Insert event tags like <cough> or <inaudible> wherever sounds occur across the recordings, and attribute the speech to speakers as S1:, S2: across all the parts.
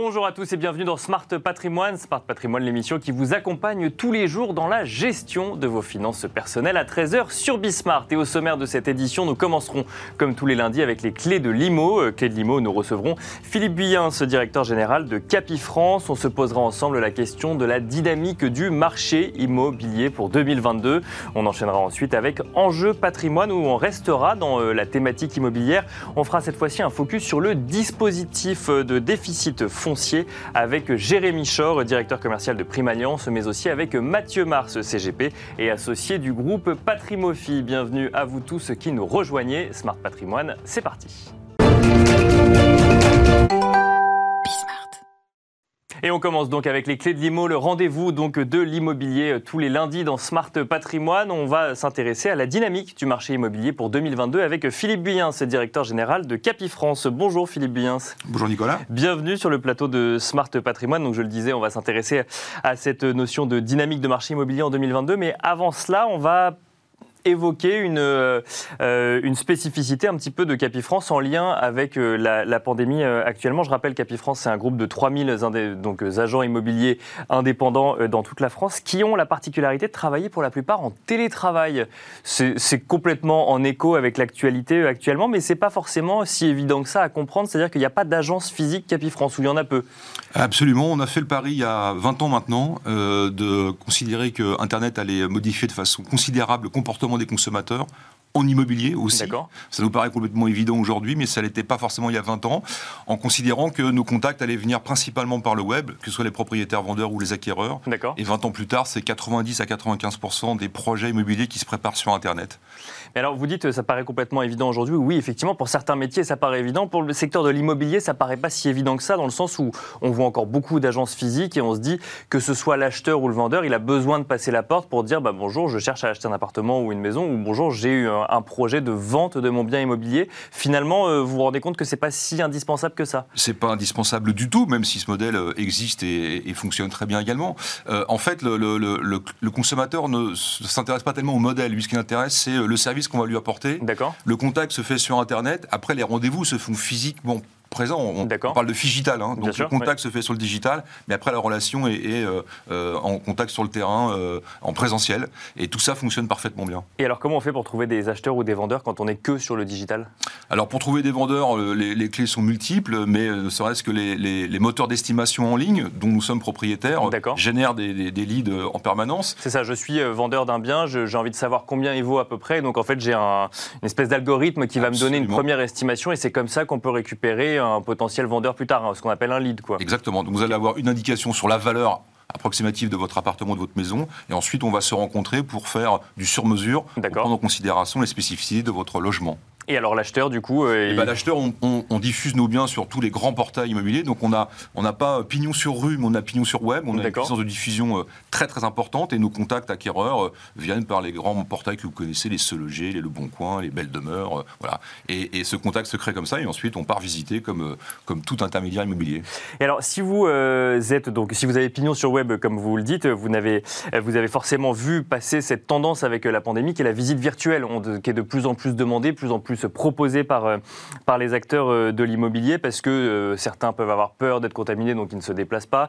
S1: Bonjour à tous et bienvenue dans Smart Patrimoine. Smart Patrimoine, l'émission qui vous accompagne tous les jours dans la gestion de vos finances personnelles à 13h sur Bismart. Et au sommaire de cette édition, nous commencerons comme tous les lundis avec les clés de l'IMO. Euh, clés de l'IMO, nous recevrons Philippe Buyens, directeur général de Capifrance. On se posera ensemble la question de la dynamique du marché immobilier pour 2022. On enchaînera ensuite avec Enjeu Patrimoine où on restera dans euh, la thématique immobilière. On fera cette fois-ci un focus sur le dispositif de déficit avec Jérémy Chor, directeur commercial de Prime Alliance, mais aussi avec Mathieu Mars, CGP et associé du groupe Patrimophie. Bienvenue à vous tous qui nous rejoignez. Smart Patrimoine, c'est parti. Et on commence donc avec les clés de l'IMO, le rendez-vous donc de l'immobilier euh, tous les lundis dans Smart Patrimoine. On va s'intéresser à la dynamique du marché immobilier pour 2022 avec Philippe Buyens, directeur général de Capifrance. Bonjour Philippe Buyens.
S2: Bonjour Nicolas.
S1: Bienvenue sur le plateau de Smart Patrimoine. Donc je le disais, on va s'intéresser à cette notion de dynamique de marché immobilier en 2022. Mais avant cela, on va évoquer une, euh, une spécificité un petit peu de Capifrance en lien avec euh, la, pandémie euh, actuellement. Je rappelle, Capifrance, c'est un groupe de 3000 donc, agents immobiliers indépendants dans toute la France qui ont la particularité de travailler pour la plupart en télétravail. C'est complètement en écho avec l'actualité actuellement, mais c'est pas forcément si évident que ça à comprendre. C'est-à-dire qu'il n'y a pas d'agence physique Capifrance, ou il y en a peu.
S2: Absolument. On a fait le pari il y a 20 ans maintenant de considérer que Internet allait modifier de façon considérable le comportement des consommateurs en immobilier aussi. Ça nous paraît complètement évident aujourd'hui, mais ça n'était pas forcément il y a 20 ans, en considérant que nos contacts allaient venir principalement par le web, que ce soit les propriétaires vendeurs ou les acquéreurs. Et 20 ans plus tard, c'est 90 à 95% des projets immobiliers qui se préparent sur Internet.
S1: Mais alors, vous dites que ça paraît complètement évident aujourd'hui. Oui, effectivement, pour certains métiers, ça paraît évident. Pour le secteur de l'immobilier, ça paraît pas si évident que ça, dans le sens où on voit encore beaucoup d'agences physiques et on se dit que ce soit l'acheteur ou le vendeur, il a besoin de passer la porte pour dire bah, bonjour, je cherche à acheter un appartement ou une maison, ou bonjour, j'ai eu un, projet de vente de mon bien immobilier. Finalement, euh, vous vous rendez compte que c'est pas si indispensable que ça
S2: C'est pas indispensable du tout, même si ce modèle euh, existe et, fonctionne très bien également. Euh, en fait, le, le consommateur ne s'intéresse pas tellement au modèle. Lui, ce qui l'intéresse, c'est le service qu'on va lui apporter.
S1: D'accord.
S2: Le contact se fait sur Internet. Après, les rendez-vous se font physiquement présent. On, parle de digital, hein. donc le contact se fait sur le digital, mais après la relation est, euh, euh, en contact sur le terrain, euh, en présentiel, et tout ça fonctionne parfaitement bien.
S1: Et alors comment on fait pour trouver des acheteurs ou des vendeurs quand on est que sur le digital?
S2: Alors pour trouver des vendeurs, les, clés sont multiples, mais ne serait-ce que les, moteurs d'estimation en ligne, dont nous sommes propriétaires, génèrent des, leads en permanence.
S1: C'est ça, je suis vendeur d'un bien, j'ai envie de savoir combien il vaut à peu près, donc en fait j'ai un, une espèce d'algorithme qui va me donner une première estimation, et c'est comme ça qu'on peut récupérer un potentiel vendeur plus tard, hein, ce qu'on appelle un lead. Quoi.
S2: Exactement. Donc vous allez avoir une indication sur la valeur approximative de votre appartement, de votre maison, et ensuite on va se rencontrer pour faire du sur-mesure, pour prendre en considération les spécificités de votre logement.
S1: Et alors l'acheteur, du coup
S2: euh, eh ben, L'acheteur, on, diffuse nos biens sur tous les grands portails immobiliers. Donc on n'a on pas pignon sur rue, mais on a pignon sur web. On a une puissance de diffusion euh, très très importante. Et nos contacts acquéreurs euh, viennent par les grands portails que vous connaissez, les Se Loger, les Le Bon Coin, les Belles Demeures. voilà. Et, ce contact se crée comme ça. Et ensuite, on part visiter comme, comme tout intermédiaire immobilier.
S1: Et alors, si vous êtes donc, si vous avez pignon sur web, comme vous le dites, vous avez, vous avez forcément vu passer cette tendance avec la pandémie, qui est la visite virtuelle, qui est de plus en plus demandée, plus en plus proposé par, euh, par les acteurs euh, de l'immobilier parce que euh, certains peuvent avoir peur d'être contaminés donc ils ne se déplacent pas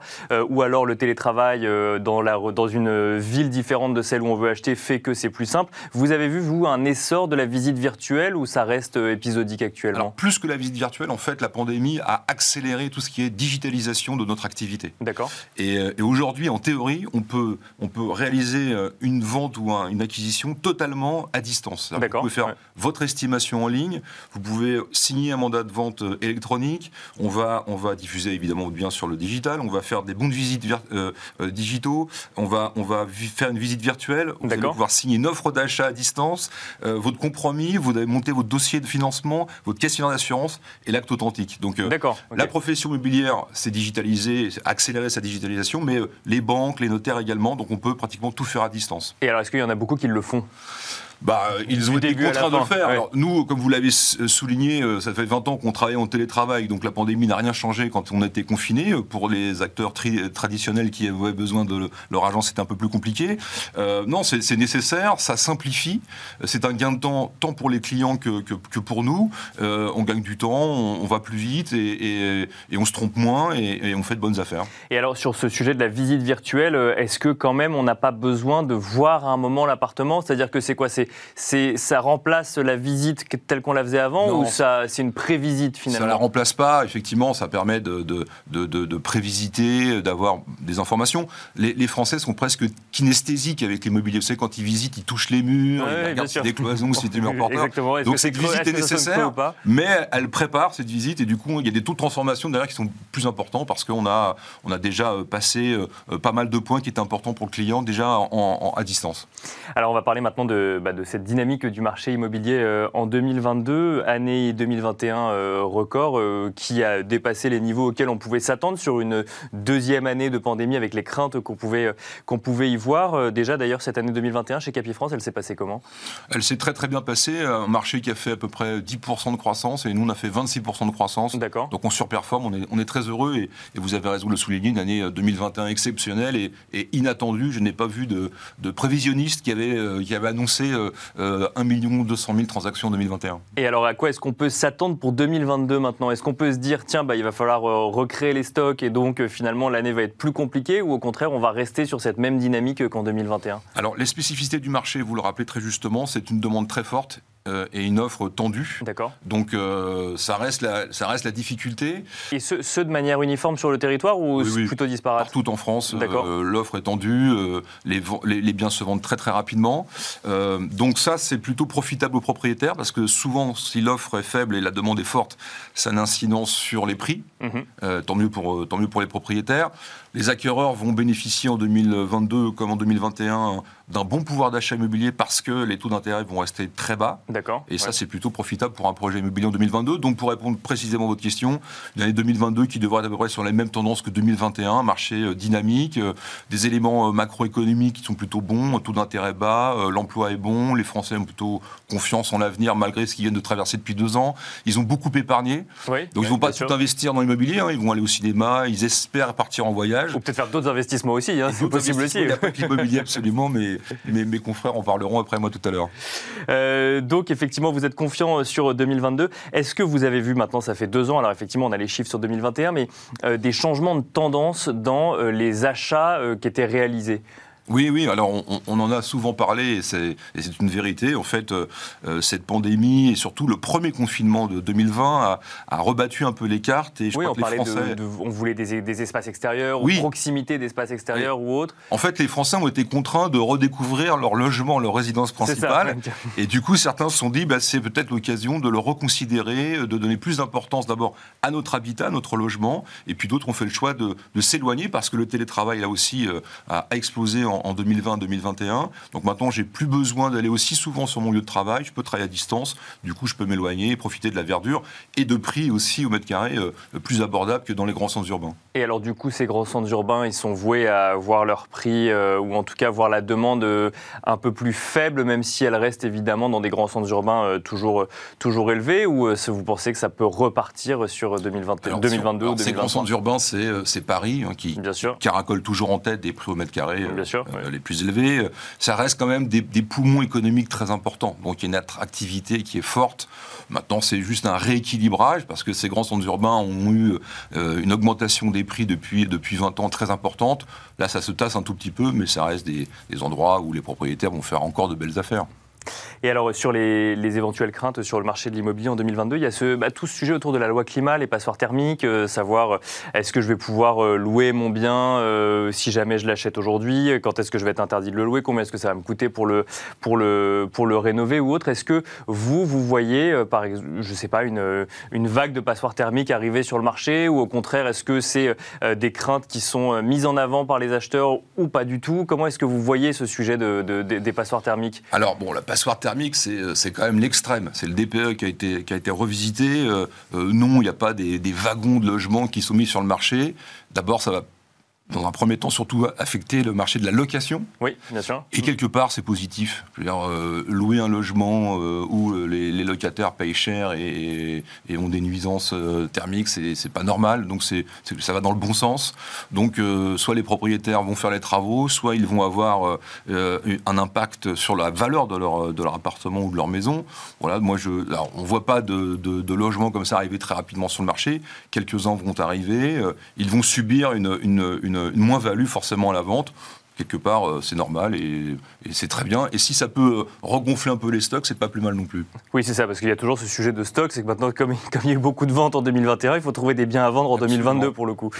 S1: ou alors le télétravail dans, la, dans une ville différente de celle où on veut acheter fait que c'est plus simple. Vous avez vu, vous, un essor de la visite virtuelle ou ça reste épisodique actuellement?
S2: Alors, plus que la visite virtuelle, en fait, la pandémie a accéléré tout ce qui est digitalisation de notre activité.
S1: D'accord.
S2: Et, et aujourd'hui, en théorie, on peut, on peut réaliser une vente ou une acquisition totalement à distance.
S1: D'accord.
S2: Vous pouvez faire votre estimation en ligne, vous pouvez signer un mandat de vente euh, électronique, on va, on va diffuser évidemment bien sur le digital, on va faire des bons de visite euh, euh, digitaux, on va, on va faire une visite virtuelle, vous allez pouvoir signer une offre d'achat à distance, votre compromis, vous allez monter votre dossier de financement, votre questionnaire d'assurance et l'acte authentique. Donc la profession immobilière s'est digitalisée, accéléré sa digitalisation, mais les banques, les notaires également, donc on peut pratiquement tout faire à distance.
S1: Et alors est-ce qu'il y en a beaucoup qui le font?
S2: Bah, ils ont été contraints de le faire. Alors, nous, comme vous l'avez souligné, euh, ça fait 20 ans qu'on travaille en télétravail, donc la pandémie n'a rien changé quand on a été confiné. Pour les acteurs traditionnels qui avaient besoin de leur argent, c'est un peu plus compliqué. Euh, non, c'est nécessaire, ça simplifie. C'est un gain de temps tant pour les clients que, que, pour nous. Euh, on gagne du temps, on, va plus vite et, et, on se trompe moins et, on fait de bonnes affaires.
S1: Et alors, sur ce sujet de la visite virtuelle, est-ce que quand même on n'a pas besoin de voir à un moment l'appartement? C'est-à-dire que c'est quoi? C'est c'est, ça remplace la visite telle qu'on la faisait avant ou ça, c'est une prévisite finalement?
S2: Ça ne la remplace pas, effectivement, ça permet de, de, de, de prévisiter, d'avoir des informations. Les, les, Français sont presque kinesthésiques avec l'immobilier. Vous savez, quand ils visitent, ils touchent les murs, ils regardent si des cloisons, si des murs porteurs. <laughs> Donc cette visite est, nécessaire, mais elle prépare cette visite et du coup, il y a des taux de transformation derrière qui sont plus importants parce qu'on a, on a déjà euh, passé euh, pas mal de points qui étaient importants pour le client déjà en, à distance.
S1: Alors on va parler maintenant de, bah, de cette dynamique du marché immobilier euh, en 2022, année 2021 euh, record, euh, qui a dépassé les niveaux auxquels on pouvait s'attendre sur une deuxième année de pandémie avec les craintes qu'on pouvait, qu'on pouvait y voir. Déjà d'ailleurs, cette année 2021 chez Capifrance, elle s'est passée comment?
S2: Elle s'est très très bien passée. Un marché qui a fait à peu près 10% de croissance et nous on a fait 26% de croissance. D'accord. Donc on surperforme, on est, on est très heureux et, vous avez raison de le souligner, une année 2021 exceptionnelle et, et inattendue. Je n'ai pas vu de, de prévisionniste qui avait, qui avait annoncé 1 million 200 000 transactions en 2021.
S1: Et alors, à quoi est-ce qu'on peut s'attendre pour 2022 maintenant? Est-ce qu'on peut se dire, tiens, bah, il va falloir euh, recréer les stocks et donc euh, finalement l'année va être plus compliquée ou au contraire, on va rester sur cette même dynamique qu'en 2021
S2: Alors, les spécificités du marché, vous le rappelez très justement, c'est une demande très forte euh, et une offre tendue. D'accord. Donc euh, ça, reste la, ça reste la difficulté.
S1: Et ce, ce, de manière uniforme sur le territoire ou plutôt disparate
S2: Partout en France, euh, l'offre est tendue, les, les, biens se vendent très très rapidement. donc ça, c'est plutôt profitable aux propriétaires parce que souvent, si l'offre est faible et la demande est forte, ça a une incidence sur les prix. Mhm. tant, mieux pour, tant mieux pour les propriétaires. Les acquéreurs vont bénéficier en 2022 comme en 2021 d'un bon pouvoir d'achat immobilier parce que les taux d'intérêt vont rester très bas. D'accord. Et ça, c'est plutôt profitable pour un projet immobilier en 2022. Donc, pour répondre précisément à votre question, l'année 2022 qui devrait être à peu près sur les mêmes tendances que 2021, marché euh, dynamique, euh, des éléments euh, macroéconomiques qui sont plutôt bons, taux d'intérêt bas, l'emploi est bon, les Français ont plutôt confiance en l'avenir malgré ce qu'ils viennent de traverser depuis deux ans. Ils ont beaucoup épargné. Oui, donc, ils ne vont pas tout investir dans l'immobilier, hein. ils vont aller au cinéma, ils espèrent partir en voyage.
S1: Ou peut-être faire d'autres investissements aussi, hein, c'est possible aussi. Il
S2: n'y a pas l'immobilier absolument, mais <laughs> mes, confrères en parleront après moi tout à l'heure.
S1: Euh, donc effectivement, vous êtes confiant euh, sur 2022. Est-ce que vous avez vu maintenant, ça fait deux ans, alors effectivement on a les chiffres sur 2021, mais euh, des changements de tendance dans les achats qui étaient réalisés?
S2: Oui, oui, alors on, en a souvent parlé et c'est une vérité. En fait, euh, euh, cette pandémie et surtout le premier confinement de 2020 a, rebattu un peu les cartes. Et
S1: je oui, on les Français... on voulait des, espaces extérieurs, ou proximité d'espaces extérieurs ou autres.
S2: En fait, les Français ont été contraints de redécouvrir leur logement, leur résidence principale. et du coup, certains se sont dit, bah, c'est peut-être l'occasion de le reconsidérer, de donner plus d'importance d'abord à notre habitat, à notre logement. Et puis d'autres ont fait le choix de, s'éloigner parce que le télétravail, là aussi, euh, a explosé en en, 2020-2021. Donc maintenant, j'ai plus besoin d'aller aussi souvent sur mon lieu de travail. Je peux travailler à distance. Du coup, je peux m'éloigner, profiter de la verdure et de prix aussi au mètre carré euh, plus abordable que dans les grands centres urbains.
S1: Et alors, du coup, ces grands centres urbains, ils sont voués à voir leur prix euh, ou en tout cas voir la demande euh, un peu plus faible, même si elle reste évidemment dans des grands centres urbains toujours, toujours élevés Ou vous pensez que ça peut repartir sur 2021, 2022 ou 2023
S2: Ces grands centres urbains, c'est Paris hein, qui, caracole toujours en tête des prix au mètre carré. Bien sûr. Euh, les plus élevés, euh, ça reste quand même des, poumons économiques très importants. Donc il y a une attractivité qui est forte. Maintenant, c'est juste un rééquilibrage parce que ces grands centres urbains ont eu euh, une augmentation des prix depuis, depuis 20 ans très importante. Là, ça se tasse un tout petit peu, mais ça reste des endroits où les propriétaires vont faire encore de belles affaires.
S1: Et alors, sur les, éventuelles craintes sur le marché de l'immobilier en 2022, il y a bah, tout ce sujet autour de la loi climat, les passoires thermiques, euh, savoir euh, est-ce que je vais pouvoir euh, louer mon bien si jamais je l'achète aujourd'hui, quand est-ce que je vais être interdit de le louer, combien est-ce que ça va me coûter pour le, pour le, pour le rénover ou autre. Est-ce que vous, vous voyez, par je sais pas, une, une vague de passoires thermiques arriver sur le marché ou au contraire, est-ce que c'est des craintes qui sont mises en avant par les acheteurs ou pas du tout? Comment est-ce que vous voyez ce sujet de, des passoires thermiques?
S2: Alors, bon, la passoire thermique, euh, c'est quand même l'extrême. C'est le DPE qui a été, qui a été revisité. Euh, euh, non, il n'y a pas des, wagons de logements qui sont mis sur le marché. D'abord, ça va dans un premier temps, surtout affecter le marché de la location.
S1: Oui, bien sûr.
S2: Et quelque part, c'est positif. Je veux dire, euh, louer un logement euh, où les, locataires payent cher et, ont des nuisances euh, thermiques, c'est pas normal. Donc, c'est ça va dans le bon sens. Donc, soit les propriétaires vont faire les travaux, soit ils vont avoir un impact sur la valeur de leur, de leur appartement ou de leur maison. Voilà, moi, je, alors, on voit pas de, de, logements comme ça arriver très rapidement sur le marché. Quelques-uns vont arriver. ils vont subir une, une, une une moins-value forcément à la vente quelque part, euh, c'est normal et, c'est très bien. Et si ça peut regonfler un peu les stocks, c'est pas plus mal non plus.
S1: Oui, c'est ça, parce qu'il y a toujours ce sujet de stock. C'est que maintenant, comme, <laughs> comme, il y a eu beaucoup de ventes en 2021, il faut trouver des biens à vendre en 2022 pour le coup.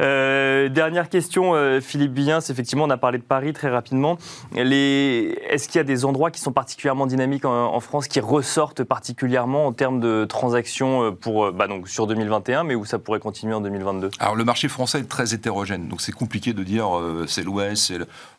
S1: Euh, dernière question, euh, Philippe Billens. Effectivement, on a parlé de Paris très rapidement. Est-ce qu'il y a des endroits qui sont particulièrement dynamiques en, France, qui ressortent particulièrement en termes de transactions pour, bah, donc, sur 2021, mais où ça pourrait continuer en 2022
S2: Alors, le marché français est très hétérogène. Donc, c'est compliqué de dire c'est l'Ouest,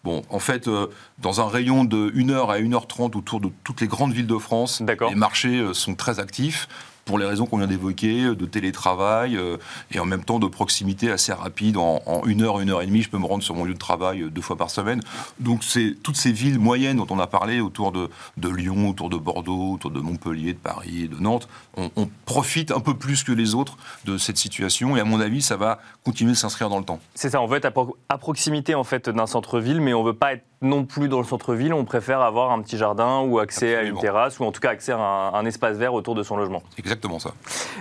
S2: Bon, en fait, euh, dans un rayon de 1h à 1h30 autour de toutes les grandes villes de France, les marchés euh, sont très actifs pour les raisons qu'on vient d'évoquer, euh, de télétravail euh, et en même temps de proximité assez rapide. En, une heure, une heure et demie, je peux me rendre sur mon lieu de travail euh, deux fois par semaine. Donc c'est toutes ces villes moyennes dont on a parlé autour de, Lyon, autour de Bordeaux, autour de Montpellier, de Paris, de Nantes. On, profite un peu plus que les autres de cette situation et à mon avis, ça va continuer de s'inscrire dans le temps.
S1: C'est ça, on veut être à, proximité en fait d'un centre-ville, mais on veut pas être non plus dans le centre-ville. On préfère avoir un petit jardin ou accès à une terrasse ou en tout cas accès à un, un espace vert autour de son logement.
S2: Exactement exactement ça.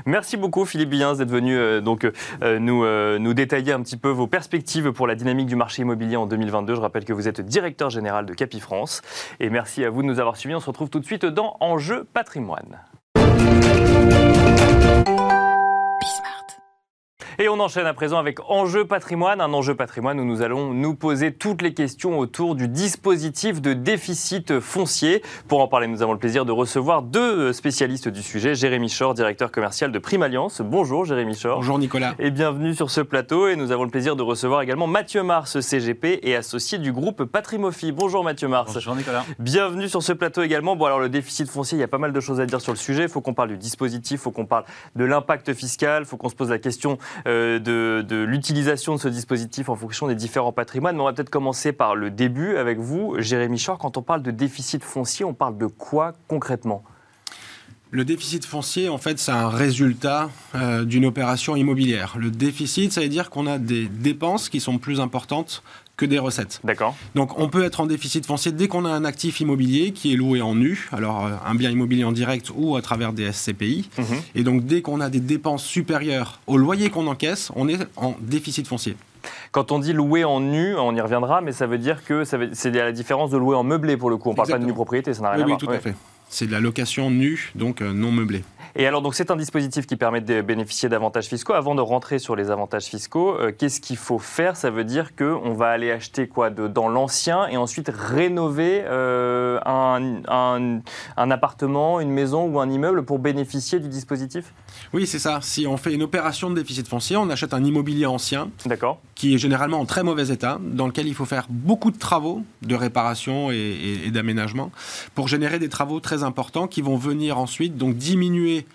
S1: Merci beaucoup Philippe Billens d'être venu euh, donc, euh, nous, euh, nous détailler un petit peu vos perspectives pour la dynamique du marché immobilier en 2022. Je rappelle que vous êtes directeur général de Capifrance. Et merci à vous de nous avoir suivis. On se retrouve tout de suite dans Enjeu patrimoine. Et on enchaîne à présent avec Enjeu patrimoine, un enjeu patrimoine où nous allons nous poser toutes les questions autour du dispositif de déficit foncier. Pour en parler, nous avons le plaisir de recevoir deux spécialistes du sujet. Jérémy Chor, directeur commercial de Prime Alliance. Bonjour Jérémy Chor.
S3: Bonjour Nicolas.
S1: Et bienvenue sur ce plateau. Et nous avons le plaisir de recevoir également Mathieu Mars, CGP et associé du groupe Patrimofi. Bonjour Mathieu Mars.
S3: Bonjour Nicolas.
S1: Bienvenue sur ce plateau également. Bon alors le déficit foncier, il y a pas mal de choses à dire sur le sujet. Il faut qu'on parle du dispositif, il faut qu'on parle de l'impact fiscal, il faut qu'on se pose la question euh, de, l'utilisation de ce dispositif en fonction des différents patrimoines. On va peut-être commencer par le début avec vous, Jérémy Chor. Quand on parle de déficit foncier, on parle de quoi concrètement?
S3: Le déficit foncier, en fait, c'est un résultat euh, d'une opération immobilière. Le déficit, ça veut dire qu'on a des dépenses qui sont plus importantes que des recettes.
S1: D'accord.
S3: Donc on peut être en déficit foncier dès qu'on a un actif immobilier qui est loué en nu, alors euh, un bien immobilier en direct ou à travers des SCPI. Mhm. Et donc dès qu'on a des dépenses supérieures au loyer qu'on encaisse, on est en déficit foncier.
S1: Quand on dit louer en nu, on y reviendra, mais ça veut dire que c'est la différence de louer en meublé pour le coup. On ne parle pas de nu propriété, ça n'a rien
S3: à
S1: voir.
S3: Oui, tout à fait. C'est de la location nue, donc euh, non meublée.
S1: Et alors, donc, c'est un dispositif qui permet de bénéficier d'avantages fiscaux. Avant de rentrer sur les avantages fiscaux, euh, qu'est-ce qu'il faut faire? Ça veut dire qu'on va aller acheter quoi? De, dans l'ancien et ensuite rénover euh, un, un, appartement, une maison ou un immeuble pour bénéficier du dispositif?
S3: Oui, c'est ça. Si on fait une opération de déficit foncier, on achète un immobilier ancien. Qui est généralement en très mauvais état, dans lequel il faut faire beaucoup de travaux de réparation et, et d'aménagement pour générer des travaux très importants qui vont venir ensuite donc diminuer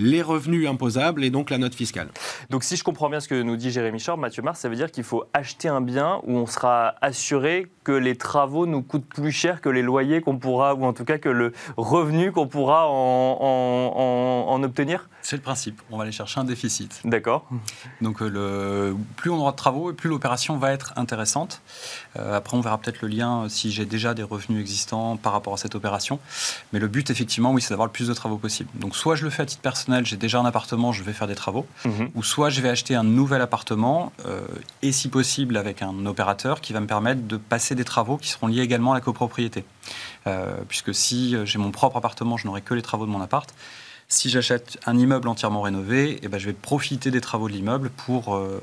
S3: les revenus imposables et donc la note fiscale.
S1: Donc si je comprends bien ce que nous dit Jérémy Chor, Mathieu Mars, ça veut dire qu'il faut acheter un bien où on sera assuré que les travaux nous coûtent plus cher que les loyers qu'on pourra, ou en tout cas que le revenu qu'on pourra en, obtenir
S4: C'est le principe. On va aller chercher un déficit.
S1: D'accord.
S4: Donc euh, le, plus on aura de travaux plus l'opération va être intéressante. Euh, après, on verra peut-être le lien si j'ai déjà des revenus existants par rapport à cette opération. Mais le but, effectivement, oui, c'est d'avoir le plus de travaux possible. Donc soit je le fais à titre personnel, j'ai déjà un appartement, je vais faire des travaux. Mhm. Ou soit je vais acheter un nouvel appartement euh, et si possible avec un opérateur qui va me permettre de passer des travaux qui seront liés également à la copropriété. Euh, puisque si j'ai mon propre appartement, je n'aurai que les travaux de mon appart. Si j'achète un immeuble entièrement rénové, eh ben, je vais profiter des travaux de l'immeuble pour euh,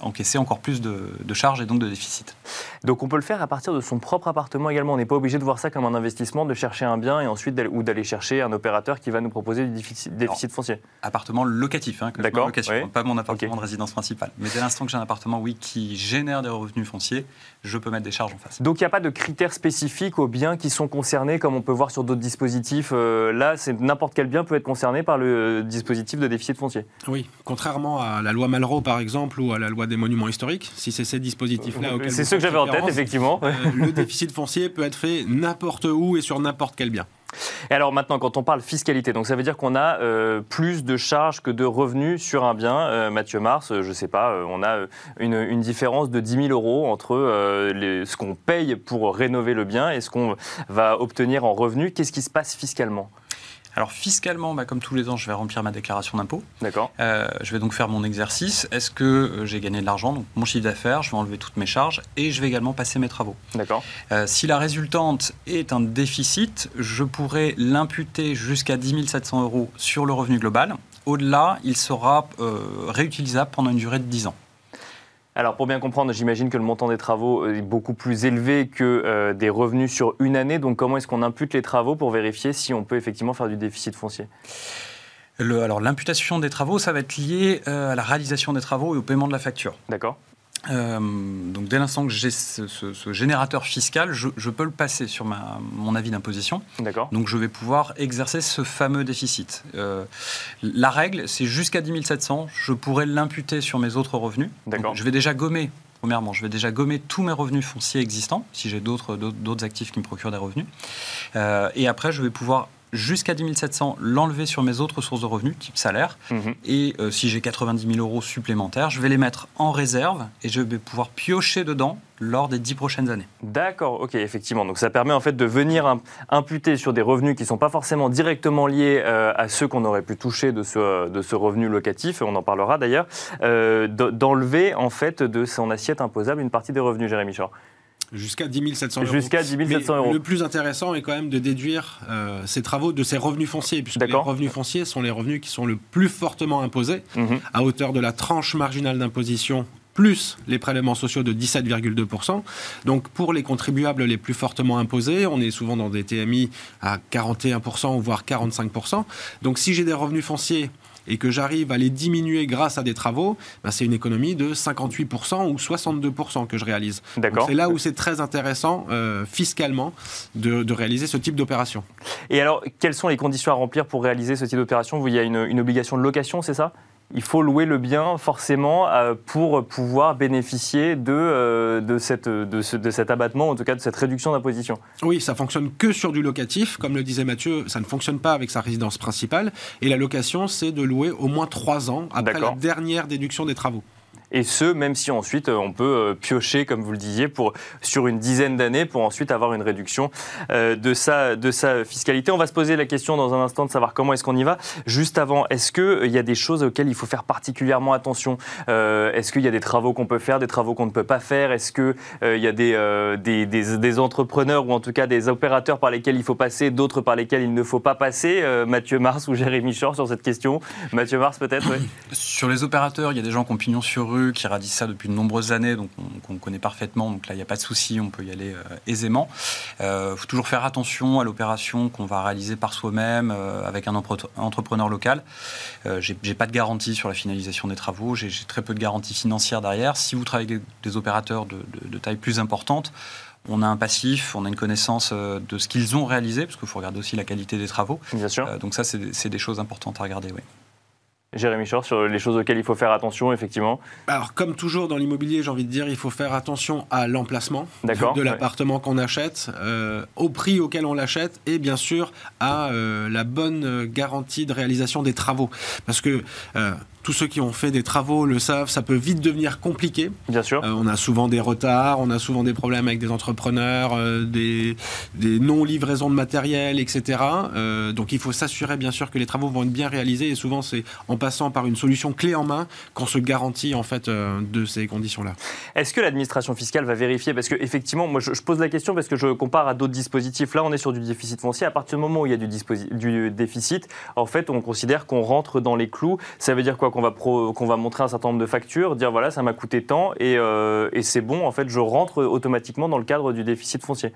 S4: encaisser encore plus de, charges et donc de déficit.
S1: Donc on peut le faire à partir de son propre appartement également. On n'est pas obligé de voir ça comme un investissement, de chercher un bien et ensuite ou d'aller chercher un opérateur qui va nous proposer du déficit, déficit foncier.
S4: Appartement locatif, hein, D'accord. pas mon appartement de résidence principale. Mais dès l'instant que j'ai un appartement, oui, qui génère des revenus fonciers, je peux mettre des charges en face.
S1: Donc il n'y a pas de critères spécifiques aux biens qui sont concernés, comme on peut voir sur d'autres dispositifs. Euh, là, c'est n'importe quel bien peut être concerné concernés par le dispositif de déficit foncier.
S3: Oui, contrairement à la loi Malraux par exemple ou à la loi des monuments historiques, si c'est ces dispositifs-là
S1: auxquels C'est ce que j'avais en tête, effectivement. <laughs>
S3: le déficit foncier peut être fait n'importe où et sur n'importe quel bien.
S1: Et alors maintenant, quand on parle fiscalité, donc ça veut dire qu'on a euh, plus de charges que de revenus sur un bien. Euh, Mathieu Mars, je ne sais pas, euh, on a une, différence de 10 000 euros entre ce qu'on paye pour rénover le bien et ce qu'on va obtenir en revenus. Qu'est-ce qui se passe fiscalement?
S4: Alors fiscalement, bah, comme tous les ans, je vais remplir ma déclaration d'impôt.
S1: D'accord.
S4: Euh, je vais donc faire mon exercice. Est-ce que euh, j'ai gagné de l'argent Donc mon chiffre d'affaires, je vais enlever toutes mes charges et je vais également passer mes travaux.
S1: D'accord.
S4: Euh, si la résultante est un déficit, je pourrais l'imputer jusqu'à 10 700 euros sur le revenu global. Au-delà, il sera réutilisable pendant une durée de 10 ans.
S1: Alors pour bien comprendre, j'imagine que le montant des travaux est beaucoup plus élevé que euh, des revenus sur une année. Donc comment est-ce qu'on impute les travaux pour vérifier si on peut effectivement faire du déficit foncier?
S4: Alors l'imputation des travaux, ça va être lié euh, à la réalisation des travaux et au paiement de la facture.
S1: D'accord.
S4: Euh, donc dès l'instant que j'ai ce, générateur fiscal, je, peux le passer sur ma, mon avis d'imposition.
S1: D'accord.
S4: Donc je vais pouvoir exercer ce fameux déficit. Euh, la règle, c'est jusqu'à 10 700, je pourrais l'imputer sur mes autres revenus.
S1: D'accord.
S4: je vais déjà gommer premièrement, je vais déjà gommer tous mes revenus fonciers existants, si j'ai d'autres, actifs qui me procurent des revenus. Euh, et après, je vais pouvoir jusqu'à 10 700, l'enlever sur mes autres sources de revenus, type salaire. Mhm. Et euh, si j'ai 90 000 euros supplémentaires, je vais les mettre en réserve et je vais pouvoir piocher dedans lors des 10 prochaines années.
S1: D'accord, ok, effectivement. Donc ça permet en fait de venir imputer sur des revenus qui ne sont pas forcément directement liés euh, à ceux qu'on aurait pu toucher de ce, de ce revenu locatif, on en parlera d'ailleurs, euh, d'enlever en fait de son assiette imposable une partie des revenus, Jérémy Chor.
S3: Jusqu'à 10 700 euros.
S1: Jusqu'à 10 700 euros.
S3: Le plus intéressant est quand même de déduire euh, ces travaux de ces revenus fonciers, puisque les revenus fonciers sont les revenus qui sont le plus fortement imposés, mhm. à hauteur de la tranche marginale d'imposition plus les prélèvements sociaux de 17,2%. Donc pour les contribuables les plus fortement imposés, on est souvent dans des TMI à 41% ou voire 45%. Donc si j'ai des revenus fonciers et que j'arrive à les diminuer grâce à des travaux, ben c'est une économie de 58% ou 62% que je réalise. C'est là où c'est très intéressant euh, fiscalement de, réaliser ce type d'opération.
S1: Et alors, quelles sont les conditions à remplir pour réaliser ce type d'opération? Il y a une obligation de location, c'est ça? Il faut louer le bien forcément euh, pour pouvoir bénéficier de, euh, de, cette, de, cet abattement, en tout cas de cette réduction d'imposition.
S3: Oui, ça fonctionne que sur du locatif. Comme le disait Mathieu, ça ne fonctionne pas avec sa résidence principale. Et la location, c'est de louer au moins trois ans après la dernière déduction des travaux.
S1: Et ce, même si ensuite euh, on peut euh, piocher, comme vous le disiez, pour, sur une dizaine d'années pour ensuite avoir une réduction euh, de, sa, de sa fiscalité. On va se poser la question dans un instant de savoir comment est-ce qu'on y va. Juste avant, est-ce qu'il y a des choses auxquelles il faut faire particulièrement attention? Est-ce qu'il y a des travaux qu'on peut faire, des travaux qu'on ne peut pas faire? Est-ce qu'il y a des, des, des, entrepreneurs ou en tout cas des opérateurs par lesquels il faut passer, d'autres par lesquels il ne faut pas passer? Mathieu Mars ou Jérémy Chor sur cette question. Mathieu Mars peut-être
S4: Sur les opérateurs, il y a des gens qui ont pignon sur rue qui radie ça depuis de nombreuses années, donc qu'on connaît parfaitement. Donc là, il n'y a pas de souci, on peut y aller euh, aisément. Il euh, faut toujours faire attention à l'opération qu'on va réaliser par soi-même euh, avec un entrepreneur local. j'ai pas de garantie sur la finalisation des travaux, j'ai très peu de garantie financière derrière. Si vous travaillez avec des opérateurs de, taille plus importante, on a un passif, on a une connaissance de ce qu'ils ont réalisé, parce qu'il faut regarder aussi la qualité des travaux.
S1: Bien sûr.
S4: donc ça, c'est des choses importantes à regarder, oui.
S1: Jérémy Chor, sur les choses auxquelles il faut faire attention, effectivement
S3: Alors, comme toujours dans l'immobilier, j'ai envie de dire, il faut faire attention à l'emplacement de, l'appartement qu'on achète, euh, au prix auquel on l'achète, et bien sûr à euh, la bonne garantie de réalisation des travaux. Parce que euh, tous ceux qui ont fait des travaux le savent, ça peut vite devenir compliqué.
S1: Bien sûr.
S3: Euh, on a souvent des retards, on a souvent des problèmes avec des entrepreneurs, euh, des, des non-livraisons de matériel, etc. Euh, donc il faut s'assurer bien sûr que les travaux vont être bien réalisés et souvent c'est en passant par une solution clé en main qu'on se garantit en fait de ces conditions-là.
S1: Est-ce que l'administration fiscale va vérifier? Parce que effectivement, moi je, pose la question parce que je compare à d'autres dispositifs. Là, on est sur du déficit foncier. À partir du moment où il y a du, du déficit, en fait, on considère qu'on rentre dans les clous. Ça veut dire quoi? Qu'on va, va montrer un certain nombre de factures, dire voilà, ça m'a coûté tant et, euh, et c'est bon, en fait, je rentre automatiquement dans le cadre du déficit foncier.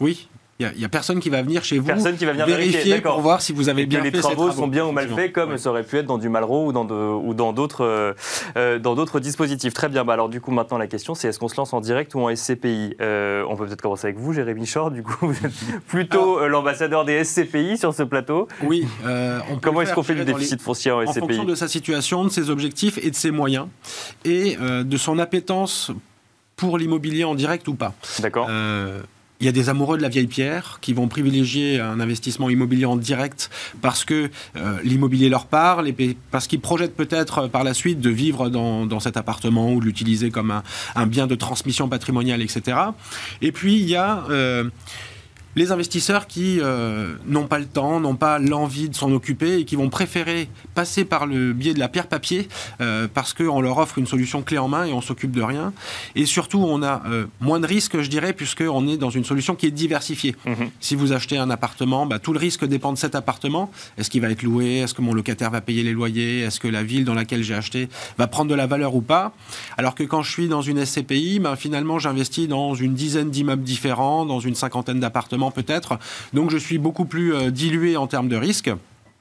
S3: Oui, Il n'y a, personne qui va venir chez vous
S1: personne qui va venir
S3: vérifier, pour voir si vous avez bien
S1: que
S3: les
S1: travaux, sont bien ou mal faits, comme ça aurait pu être dans du Malraux ou dans, ou dans d'autres euh, euh, dans d'autres dispositifs. Très bien. Bah alors du coup, maintenant la question, c'est est-ce qu'on se lance en direct ou en SCPI euh, On peut peut-être commencer avec vous, Jérémy Shore. Du coup, <laughs> vous êtes plutôt l'ambassadeur des SCPI sur ce plateau.
S3: Oui.
S1: on Comment est-ce qu'on fait du déficit foncier en SCPI En
S3: fonction de sa situation, de ses objectifs et de ses moyens et de son appétence pour l'immobilier en direct ou pas.
S1: D'accord.
S3: Il y a des amoureux de la vieille pierre qui vont privilégier un investissement immobilier en direct parce que euh, l'immobilier leur parle et parce qu'ils projettent peut-être par la suite de vivre dans, cet appartement ou de l'utiliser comme un, un, bien de transmission patrimoniale, etc. Et puis il y a euh, les investisseurs qui euh, n'ont pas le temps, n'ont pas l'envie de s'en occuper et qui vont préférer passer par le biais de la pierre papier euh, parce qu'on leur offre une solution clé en main et on s'occupe de rien. Et surtout, on a euh, moins de risques, je dirais, puisqu'on est dans une solution qui est diversifiée. Mhm. Si vous achetez un appartement, bah, tout le risque dépend de cet appartement. Est-ce qu'il va être loué? Est-ce que mon locataire va payer les loyers? Est-ce que la ville dans laquelle j'ai acheté va prendre de la valeur ou pas? Alors que quand je suis dans une SCPI, bah, finalement, j'investis dans une dizaine d'immeubles différents, dans une cinquantaine d'appartements peut-être. Donc je suis beaucoup plus euh, dilué en termes de risque.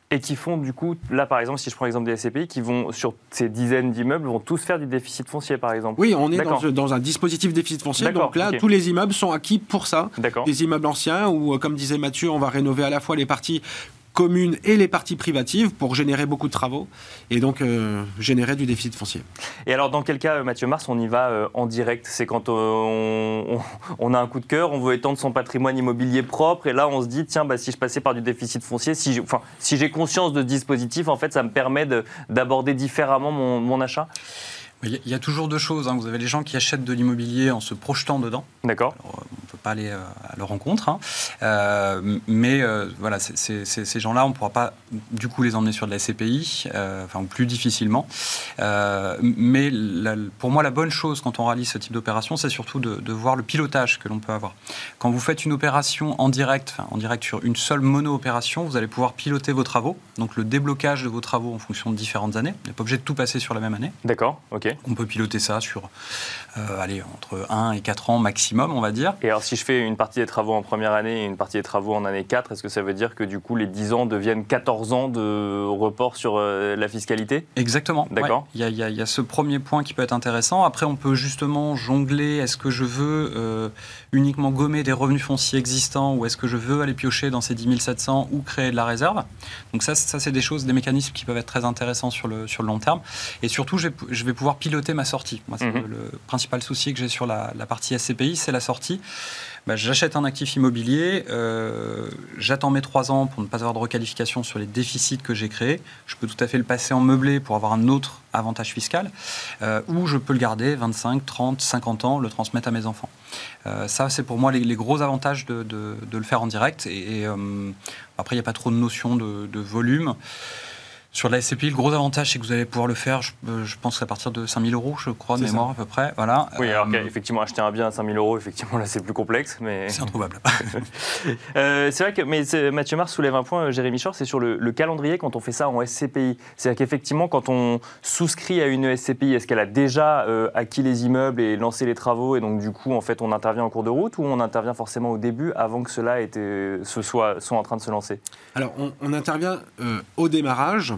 S1: Et qui font du coup, là par exemple, si je prends l'exemple des SCPI, qui vont sur ces dizaines d'immeubles, vont tous faire du déficit foncier par exemple
S3: Oui, on est dans, un dispositif déficit foncier, donc là tous les immeubles sont acquis pour ça. Des immeubles anciens où, euh, comme disait Mathieu, on va rénover à la fois les parties communes et les parties privatives pour générer beaucoup de travaux et donc euh, générer du déficit foncier.
S1: Et alors dans quel cas, Mathieu Mars, on y va euh, en direct? C'est quand euh, on, a un coup de cœur, on veut étendre son patrimoine immobilier propre et là on se dit, tiens, bah, si je passais par du déficit foncier, si j'ai enfin, si conscience de ce dispositif, en fait, ça me permet d'aborder différemment mon, mon achat?
S4: Il y a toujours deux choses. Hein. Vous avez les gens qui achètent de l'immobilier en se projetant dedans.
S1: D'accord.
S4: Pas aller euh, à leur rencontre. Hein. Euh, mais euh, voilà, ces gens-là, on ne pourra pas du coup les emmener sur de la SCPI, enfin, plus difficilement. mais pour moi, la bonne chose quand on réalise ce type d'opération, c'est surtout de, voir le pilotage que l'on peut avoir. Quand vous faites une opération en direct, enfin, en direct sur une seule mono-opération, vous allez pouvoir piloter vos travaux. Donc le déblocage de vos travaux en fonction de différentes années. Vous n'êtes pas obligé de tout passer sur la même année.
S1: D'accord, ok.
S4: On peut piloter ça sur euh, allez, entre 1 et 4 ans maximum, on va dire.
S1: Et alors, si je fais une partie des travaux en première année et une partie des travaux en année 4, est-ce que ça veut dire que du coup, les 10 ans deviennent 14 ans de report sur euh, la fiscalité?
S4: Exactement. D'accord. Il y, a ce premier point qui peut être intéressant. Après, on peut justement jongler. Est-ce que je veux euh, uniquement gommer des revenus fonciers existants ou est-ce que je veux aller piocher dans ces 10 700 ou créer de la réserve? Donc, ça, ça c'est des choses, des mécanismes qui peuvent être très intéressants sur le, sur le long terme. Et surtout, je vais, je vais pouvoir piloter ma sortie. Moi, c'est mhm. le, le principal souci que j'ai sur la, partie SCPI, c'est la sortie. Bah, j'achète un actif immobilier, euh, j'attends mes trois ans pour ne pas avoir de requalification sur les déficits que j'ai créés. Je peux tout à fait le passer en meublé pour avoir un autre avantage fiscal, euh, ou je peux le garder 25, 30, 50 ans, le transmettre à mes enfants. Euh, ça, c'est pour moi les, gros avantages de, le faire en direct. Et, après, il n'y a pas trop de notion de, de volume. Sur la SCPI, le gros avantage, c'est que vous allez pouvoir le faire, je, euh, pense, à partir de 5000 euros, je crois, de mémoire à peu près. Voilà.
S1: Oui, alors euh, effectivement, acheter un bien à 5000 euros, effectivement, <laughs> là, c'est plus complexe. mais
S4: C'est introuvable. <laughs>
S1: Euh, c'est vrai que mais Mathieu Mars soulève un point, Jérémy Chor, c'est sur le, calendrier quand on fait ça en SCPI. C'est-à-dire qu'effectivement, quand on souscrit à une SCPI, est-ce qu'elle a déjà acquis les immeubles et lancé les travaux et donc, du coup, en fait, on intervient en cours de route ou on intervient forcément au début avant que cela était, soit, soit en train de se lancer?
S3: Alors, on, on intervient au démarrage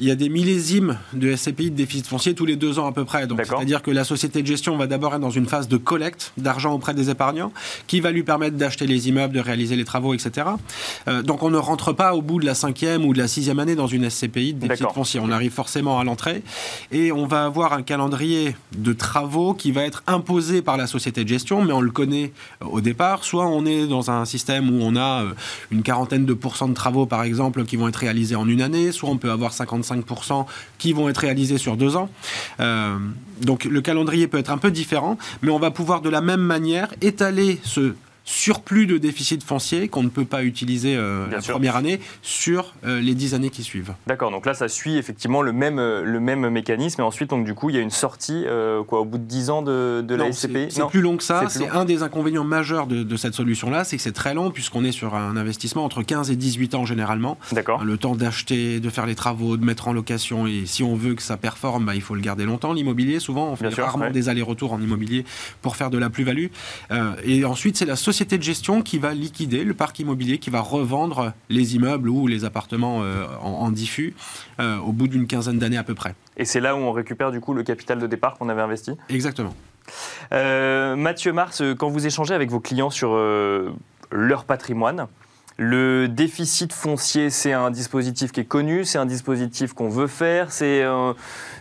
S3: il y a des millésimes de SCPI de déficit foncier tous les deux ans à peu près. Donc, c'est-à-dire que la société de gestion va d'abord être dans une phase de collecte d'argent auprès des épargnants, qui va lui permettre d'acheter les immeubles, de réaliser les travaux, etc. Euh, donc, on ne rentre pas au bout de la cinquième ou de la sixième année dans une SCPI de déficit foncier. On arrive forcément à l'entrée et on va avoir un calendrier de travaux qui va être imposé par la société de gestion, mais on le connaît euh, au départ. Soit on est dans un système où on a euh, une quarantaine de pourcents de travaux, par exemple, qui vont être réalisés en une année, soit on peut avoir 50 5% qui vont être réalisés sur deux ans. Euh, donc le calendrier peut être un peu différent, mais on va pouvoir de la même manière étaler ce surplus de déficit foncier qu'on ne peut pas utiliser euh, la première année sur euh, les dix années qui suivent.
S1: D'accord, donc là ça suit effectivement le même, euh, le même mécanisme et ensuite donc du coup il y a une sortie quoi, au bout de dix ans de, de la SCP
S3: C'est plus long que ça, c'est un des inconvénients majeurs de, cette solution-là, c'est que c'est très long puisqu'on est sur un investissement entre 15 et 18 ans généralement.
S1: D'accord.
S3: Le temps d'acheter, de faire les travaux, de mettre en location et si on veut que ça performe, bah, il faut le garder longtemps. L'immobilier, souvent on fait rarement des allers-retours en immobilier pour faire de la plus-value. et ensuite c'est la société société de gestion qui va liquider le parc immobilier, qui va revendre les immeubles ou les appartements en, diffus au bout d'une quinzaine d'années à peu près.
S1: Et c'est là où on récupère du coup le capital de départ qu'on avait investi?
S3: Exactement.
S1: Mathieu Mars, quand vous échangez avec vos clients sur leur patrimoine, le déficit foncier, c'est un dispositif qui est connu, c'est un dispositif qu'on veut faire, c'est euh,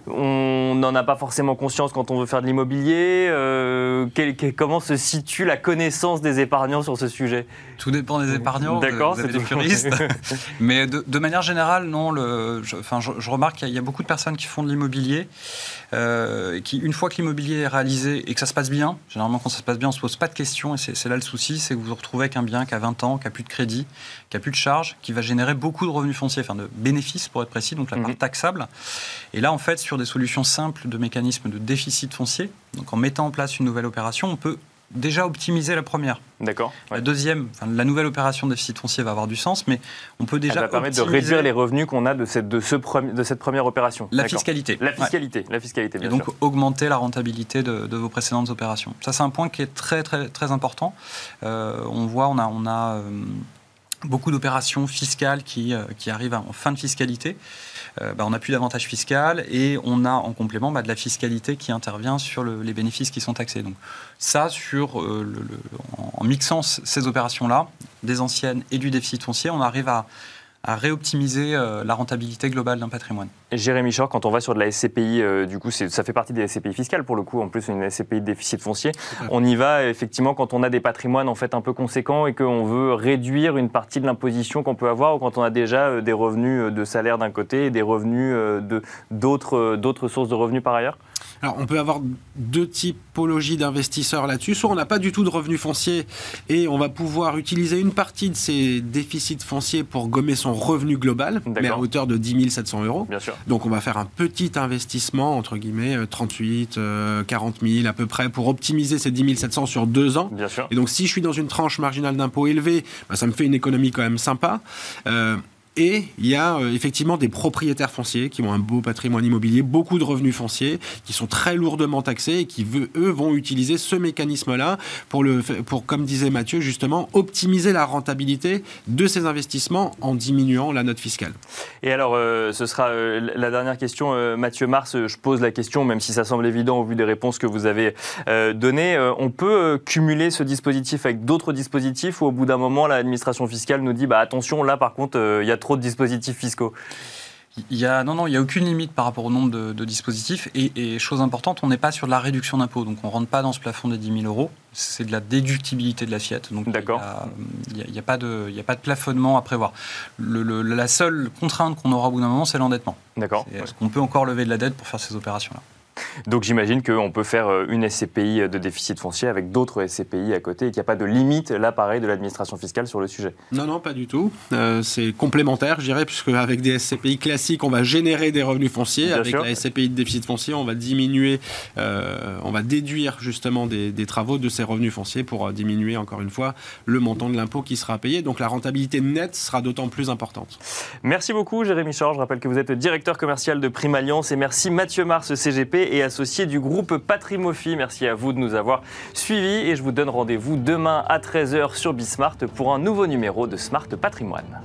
S1: on n'en a pas forcément conscience quand on veut faire de l'immobilier. Euh, comment se situe la connaissance des épargnants sur ce sujet?
S4: Tout dépend des épargnants.
S1: D'accord,
S4: c'est des juristes. <laughs> Mais de, manière générale, non. Le, je, enfin, je, remarque qu'il y, a beaucoup de personnes qui font de l'immobilier, euh, qui une fois que l'immobilier est réalisé et que ça se passe bien, généralement quand ça se passe bien, on se pose pas de questions. Et c'est là le souci, c'est que vous vous retrouvez avec un bien qui a 20 ans, qui a plus de crédit, qui a plus de charges, qui va générer beaucoup de revenus fonciers, enfin de bénéfices pour être précis, donc la part mhm. taxable. Et là, en fait, sur des solutions simples de mécanismes de déficit foncier, donc en mettant en place une nouvelle opération, on peut déjà optimiser la première.
S1: D'accord.
S4: La deuxième, la nouvelle opération de déficit foncier va avoir du sens, mais on peut déjà.
S1: Ça va permettre de réduire les revenus qu'on a de cette, de, ce de cette première opération.
S4: La fiscalité.
S1: La fiscalité, la fiscalité, bien
S4: Et donc augmenter la rentabilité de, vos précédentes opérations. Ça, c'est un point qui est très, très, très important. Euh, on voit, on a. On a euh, beaucoup d'opérations fiscales qui, euh, qui, arrivent en fin de fiscalité. Euh, bah, on n'a plus d'avantage fiscal et on a en complément bah, de la fiscalité qui intervient sur les bénéfices qui sont taxés. Donc ça, sur, euh, en mixant ces opérations-là, des anciennes et du déficit foncier, on arrive à à réoptimiser euh, la rentabilité globale d'un patrimoine.
S1: Jérémy Chor, quand on va sur de la SCPI, euh, du coup, ça fait partie des SCPI fiscales pour le coup, en plus une SCPI de déficit foncier. On y va effectivement quand on a des patrimoines en fait un peu conséquents et qu'on veut réduire une partie de l'imposition qu'on peut avoir ou quand on a déjà euh, des revenus de salaire d'un côté et des revenus de d'autres sources de revenus par ailleurs.
S3: Alors, on peut avoir deux typologies d'investisseurs là-dessus. Soit on n'a pas du tout de revenus fonciers et on va pouvoir utiliser une partie de ces déficits fonciers pour gommer son revenu global, mais à hauteur de 10 700 euros.
S1: Bien sûr.
S3: Donc, on va faire un petit investissement, entre guillemets, 38, 40 000 à peu près, pour optimiser ces 10 700 sur deux ans.
S1: Bien sûr.
S3: Et donc, si je suis dans une tranche marginale d'impôt élevée, bah, ça me fait une économie quand même sympa. Euh, et il y a euh, effectivement des propriétaires fonciers qui ont un beau patrimoine immobilier, beaucoup de revenus fonciers, qui sont très lourdement taxés et qui, eux, vont utiliser ce mécanisme-là pour, le, pour, comme disait Mathieu, justement, optimiser la rentabilité de ces investissements en diminuant la note fiscale.
S1: Et alors, euh, ce sera euh, la dernière question, Mathieu Mars. Je pose la question, même si ça semble évident au vu des réponses que vous avez données. on peut cumuler ce dispositif avec d'autres dispositifs ou au bout d'un moment, l'administration fiscale nous dit bah, attention, là par contre, il y a trop trop de dispositifs fiscaux
S4: il y a, non, non, il n'y a aucune limite par rapport au nombre de, dispositifs. Et, chose importante, on n'est pas sur de la réduction d'impôt. Donc on ne rentre pas dans ce plafond des 10 000 euros. C'est de la déductibilité de l'assiette. Donc
S1: D'accord.
S4: il n'y a, pas de, a pas de plafonnement à prévoir. la seule contrainte qu'on aura au bout d'un moment, c'est l'endettement.
S1: D'accord.
S4: Est-ce qu'on peut encore lever de la dette pour faire ces opérations-là?
S1: Donc j'imagine qu'on peut faire euh, une SCPI de déficit foncier avec d'autres SCPI à côté et qu'il n'y a pas de limite, là pareil, de l'administration fiscale sur le sujet.
S3: Non, non, pas du tout. Euh, c'est complémentaire, je dirais, puisque avec des SCPI classiques, on va générer des revenus fonciers. avec la SCPI de déficit foncier, on va diminuer, euh, on va déduire justement des, travaux de ces revenus fonciers pour diminuer, encore une fois, le montant de l'impôt qui sera payé. Donc la rentabilité nette sera d'autant plus importante.
S1: Merci beaucoup, Jérémy Chor. Je rappelle que vous êtes directeur commercial de Prime Alliance et merci Mathieu Mars, CGP et associé du groupe Patrimophie. Merci à vous de nous avoir suivis et je vous donne rendez-vous demain à 13h sur Bismart pour un nouveau numéro de Smart Patrimoine.